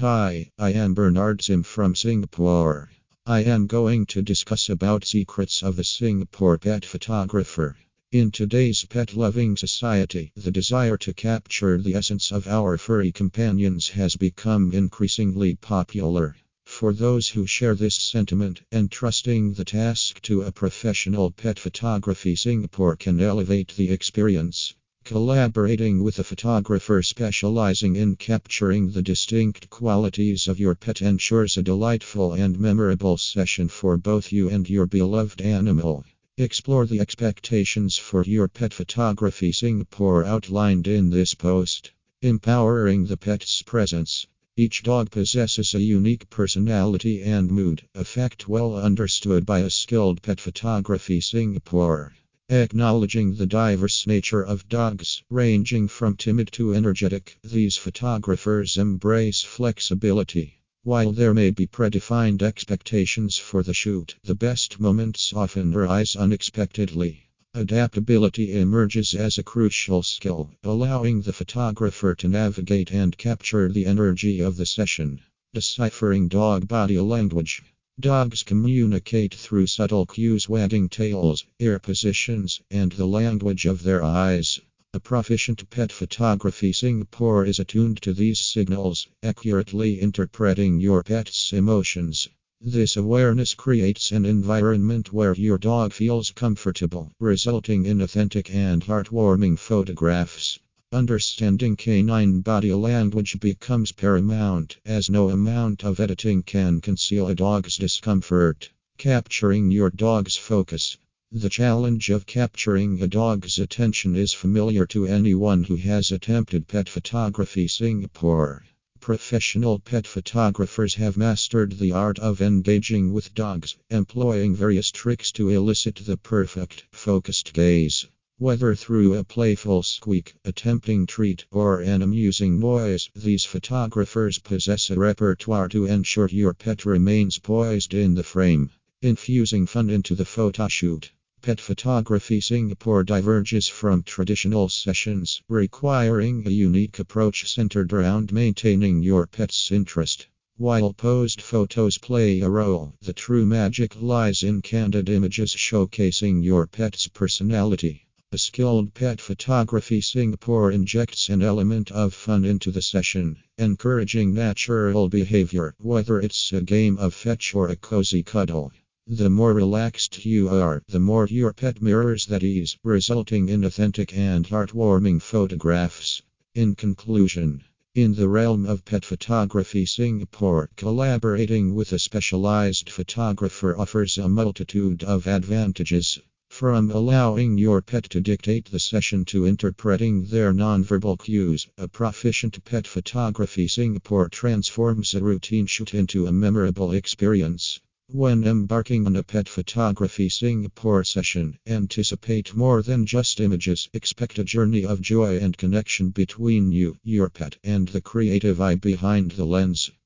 Hi, I am Bernard Sim from Singapore. I am going to discuss about secrets of the Singapore pet photographer. In today's pet-loving society, the desire to capture the essence of our furry companions has become increasingly popular. For those who share this sentiment, entrusting the task to a professional pet photography Singapore can elevate the experience. Collaborating with a photographer specializing in capturing the distinct qualities of your pet ensures a delightful and memorable session for both you and your beloved animal. Explore the expectations for your pet photography Singapore outlined in this post. Empowering the pet's presence. Each dog possesses a unique personality and mood, a fact well understood by a skilled pet photography Singapore. Acknowledging the diverse nature of dogs, ranging from timid to energetic, these photographers embrace flexibility. While there may be predefined expectations for the shoot, the best moments often arise unexpectedly. Adaptability emerges as a crucial skill, allowing the photographer to navigate and capture the energy of the session. Deciphering dog body language. Dogs communicate through subtle cues, wagging tails, ear positions, and the language of their eyes. A proficient pet photography Singapore is attuned to these signals, accurately interpreting your pet's emotions. This awareness creates an environment where your dog feels comfortable, resulting in authentic and heartwarming photographs. Understanding canine body language becomes paramount, as no amount of editing can conceal a dog's discomfort. Capturing your dog's focus. The challenge of capturing a dog's attention is familiar to anyone who has attempted pet photography Singapore. Professional pet photographers have mastered the art of engaging with dogs, employing various tricks to elicit the perfect, focused gaze. Whether through a playful squeak, a tempting treat, or an amusing noise, these photographers possess a repertoire to ensure your pet remains poised in the frame. Infusing fun into the photoshoot. Pet photography Singapore diverges from traditional sessions, requiring a unique approach centered around maintaining your pet's interest. While posed photos play a role, the true magic lies in candid images showcasing your pet's personality. A skilled pet photography Singapore injects an element of fun into the session, encouraging natural behavior, whether it's a game of fetch or a cozy cuddle. The more relaxed you are, the more your pet mirrors that ease, resulting in authentic and heartwarming photographs. In conclusion, in the realm of pet photography, Singapore collaborating with a specialized photographer offers a multitude of advantages. From allowing your pet to dictate the session to interpreting their nonverbal cues, a proficient pet photography Singapore transforms a routine shoot into a memorable experience. When embarking on a pet photography Singapore session, anticipate more than just images. Expect a journey of joy and connection between you, your pet, and the creative eye behind the lens.